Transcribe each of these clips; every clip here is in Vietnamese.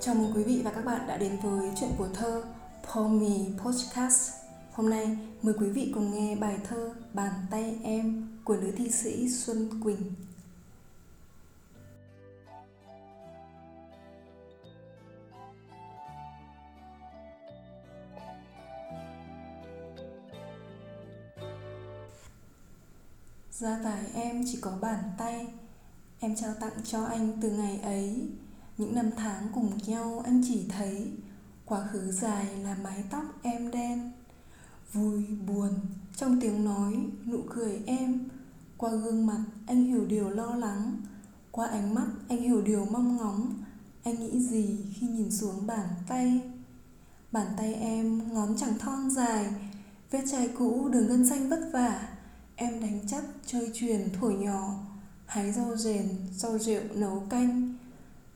Chào mừng quý vị và các bạn đã đến với chuyện của thơ Pomi Podcast. Hôm nay, mời quý vị cùng nghe bài thơ Bàn tay em của nữ thi sĩ Xuân Quỳnh. Gia tài em chỉ có bàn tay Em trao tặng cho anh từ ngày ấy những năm tháng cùng nhau, anh chỉ thấy quá khứ dài là mái tóc em đen. Vui, buồn, trong tiếng nói, nụ cười em. Qua gương mặt, anh hiểu điều lo lắng. Qua ánh mắt, anh hiểu điều mong ngóng. Anh nghĩ gì khi nhìn xuống bàn tay? Bàn tay em ngón chẳng thon dài, vết chai cũ đường gân xanh vất vả. Em đánh chắc chơi truyền thổi nhỏ, hái rau rền rau rượu nấu canh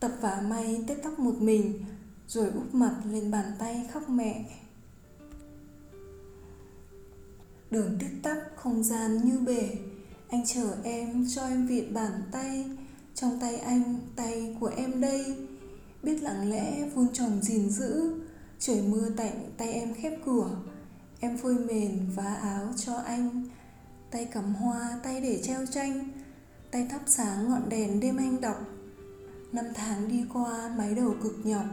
tập vả may tết tóc một mình, rồi úp mặt lên bàn tay khóc mẹ. Đường tít tắp không gian như bể, anh chờ em cho em viện bàn tay, trong tay anh, tay của em đây. Biết lặng lẽ vun trồng gìn giữ, trời mưa tạnh tay em khép cửa. Em phơi mền, vá áo cho anh, tay cầm hoa, tay để treo tranh, tay thắp sáng ngọn đèn đêm anh đọc. Năm tháng đi qua, mái đầu cực nhọc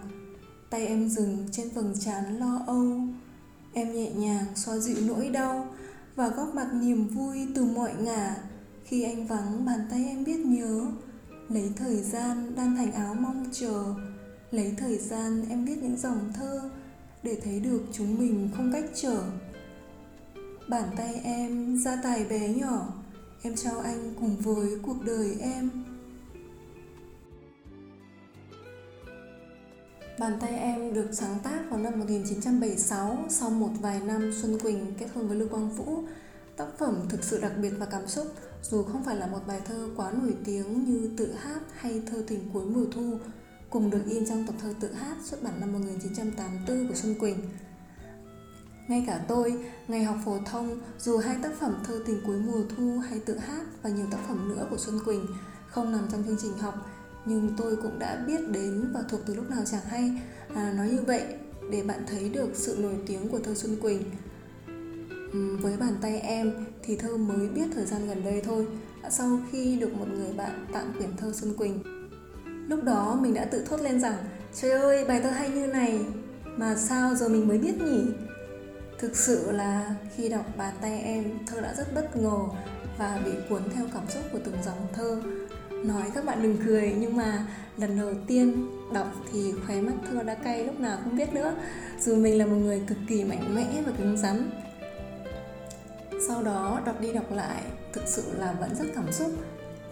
Tay em dừng trên vầng trán lo âu. Em nhẹ nhàng xoa dịu nỗi đau Và góp mặt niềm vui từ mọi ngả Khi anh vắng, bàn tay em biết nhớ. Lấy thời gian đan thành áo mong chờ. Lấy thời gian, em viết những dòng thơ Để thấy được chúng mình không cách trở. Bàn tay em gia tài bé nhỏ. Em trao anh cùng với cuộc đời em. Bàn tay em được sáng tác vào năm 1976 sau một vài năm Xuân Quỳnh kết hôn với Lưu Quang Vũ. Tác phẩm thực sự đặc biệt và cảm xúc dù không phải là một bài thơ quá nổi tiếng như Tự hát hay Thơ tình cuối mùa thu cùng được in trong tập thơ Tự hát xuất bản năm 1984 của Xuân Quỳnh. Ngay cả tôi, ngày học phổ thông, dù hai tác phẩm Thơ tình cuối mùa thu hay Tự hát và nhiều tác phẩm nữa của Xuân Quỳnh không nằm trong chương trình học nhưng tôi cũng đã biết đến và thuộc từ lúc nào chẳng hay. À, nói như vậy để bạn thấy được sự nổi tiếng của thơ xuân quỳnh. Với bàn tay em thì thơ mới biết thời gian gần đây thôi sau khi được một người bạn tặng quyển thơ xuân quỳnh. Lúc đó mình đã tự thốt lên rằng trời ơi bài thơ hay như này mà sao giờ mình mới biết nhỉ? Thực sự là khi đọc bàn tay em thơ đã rất bất ngờ và bị cuốn theo cảm xúc của từng dòng thơ nói các bạn đừng cười nhưng mà lần đầu tiên đọc thì khóe mắt thơ đã cay lúc nào không biết nữa. Dù mình là một người cực kỳ mạnh mẽ và cứng rắn sau đó đọc đi đọc lại thực sự là vẫn rất cảm xúc.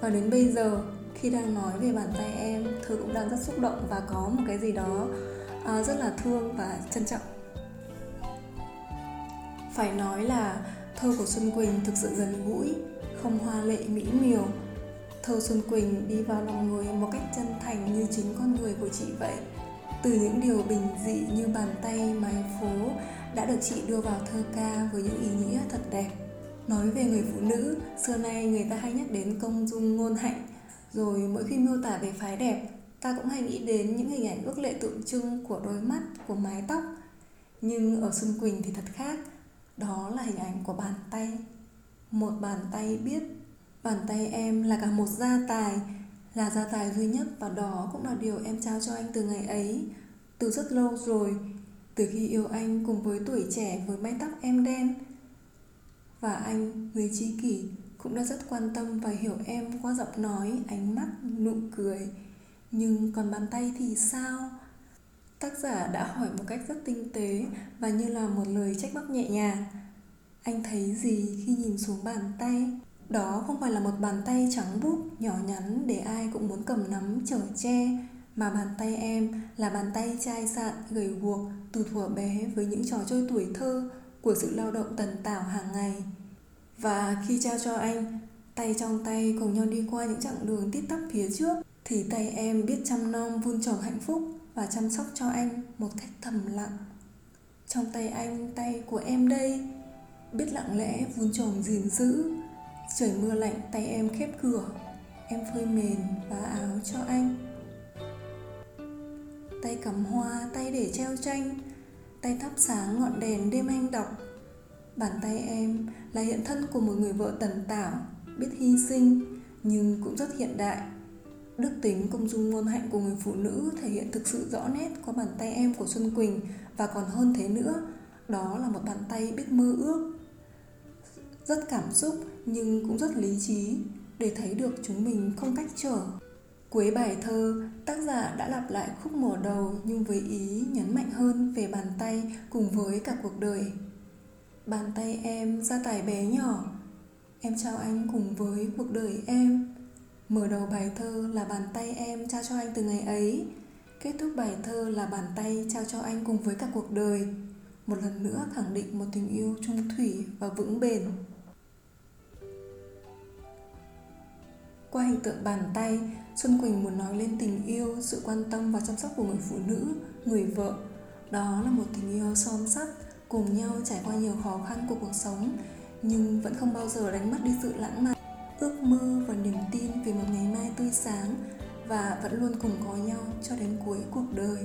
Và đến bây giờ khi đang nói về bàn tay em thơ cũng đang rất xúc động và có một cái gì đó uh, rất là thương và trân trọng. Phải nói là thơ của xuân quỳnh thực sự gần gũi không hoa lệ mỹ miều. Thơ Xuân Quỳnh đi vào lòng người một cách chân thành như chính con người của chị vậy. Từ những điều bình dị như bàn tay, mái phố đã được chị đưa vào thơ ca với những ý nghĩa thật đẹp. Nói về người phụ nữ, xưa nay người ta hay nhắc đến công dung ngôn hạnh, rồi mỗi khi miêu tả về phái đẹp, ta cũng hay nghĩ đến những hình ảnh ước lệ tượng trưng của đôi mắt, của mái tóc. Nhưng ở Xuân Quỳnh thì thật khác, đó là hình ảnh của bàn tay. Một bàn tay biết Bàn tay em là cả một gia tài Là gia tài duy nhất và đó cũng là điều em trao cho anh từ ngày ấy Từ rất lâu rồi Từ khi yêu anh cùng với tuổi trẻ với mái tóc em đen Và anh, người tri kỷ cũng đã rất quan tâm và hiểu em qua giọng nói, ánh mắt, nụ cười Nhưng còn bàn tay thì sao? Tác giả đã hỏi một cách rất tinh tế và như là một lời trách móc nhẹ nhàng Anh thấy gì khi nhìn xuống bàn tay? Đó không phải là một bàn tay trắng bút, nhỏ nhắn để ai cũng muốn cầm nắm chở che, mà bàn tay em là bàn tay chai sạn, gầy guộc từ thuở bé với những trò chơi tuổi thơ của sự lao động tần tảo hàng ngày. Và khi trao cho anh, tay trong tay cùng nhau đi qua những chặng đường tít tắp phía trước, thì tay em biết chăm nom vun trồng hạnh phúc và chăm sóc cho anh một cách thầm lặng. Trong tay anh, tay của em đây, biết lặng lẽ vun trồng gìn giữ Trời mưa lạnh, tay em khép cửa. Em phơi mền và áo cho anh. Tay cắm hoa, tay để treo tranh. Tay thắp sáng ngọn đèn đêm anh đọc. Bàn tay em là hiện thân của một người vợ tần tảo, biết hy sinh, nhưng cũng rất hiện đại. Đức tính công dung ngôn hạnh của người phụ nữ thể hiện thực sự rõ nét qua bàn tay em của xuân quỳnh và còn hơn thế nữa, đó là một bàn tay biết mơ ước rất cảm xúc nhưng cũng rất lý trí để thấy được chúng mình không cách trở. Cuối bài thơ, tác giả đã lặp lại khúc mở đầu nhưng với ý nhấn mạnh hơn về bàn tay cùng với cả cuộc đời. Bàn tay em ra tài bé nhỏ, em trao anh cùng với cuộc đời em. Mở đầu bài thơ là bàn tay em trao cho anh từ ngày ấy, kết thúc bài thơ là bàn tay trao cho anh cùng với cả cuộc đời. Một lần nữa khẳng định một tình yêu trung thủy và vững bền. Qua hình tượng bàn tay, Xuân Quỳnh muốn nói lên tình yêu, sự quan tâm và chăm sóc của người phụ nữ, người vợ. Đó là một tình yêu son sắt, cùng nhau trải qua nhiều khó khăn của cuộc sống, nhưng vẫn không bao giờ đánh mất đi sự lãng mạn, ước mơ và niềm tin về một ngày mai tươi sáng và vẫn luôn cùng có nhau cho đến cuối cuộc đời.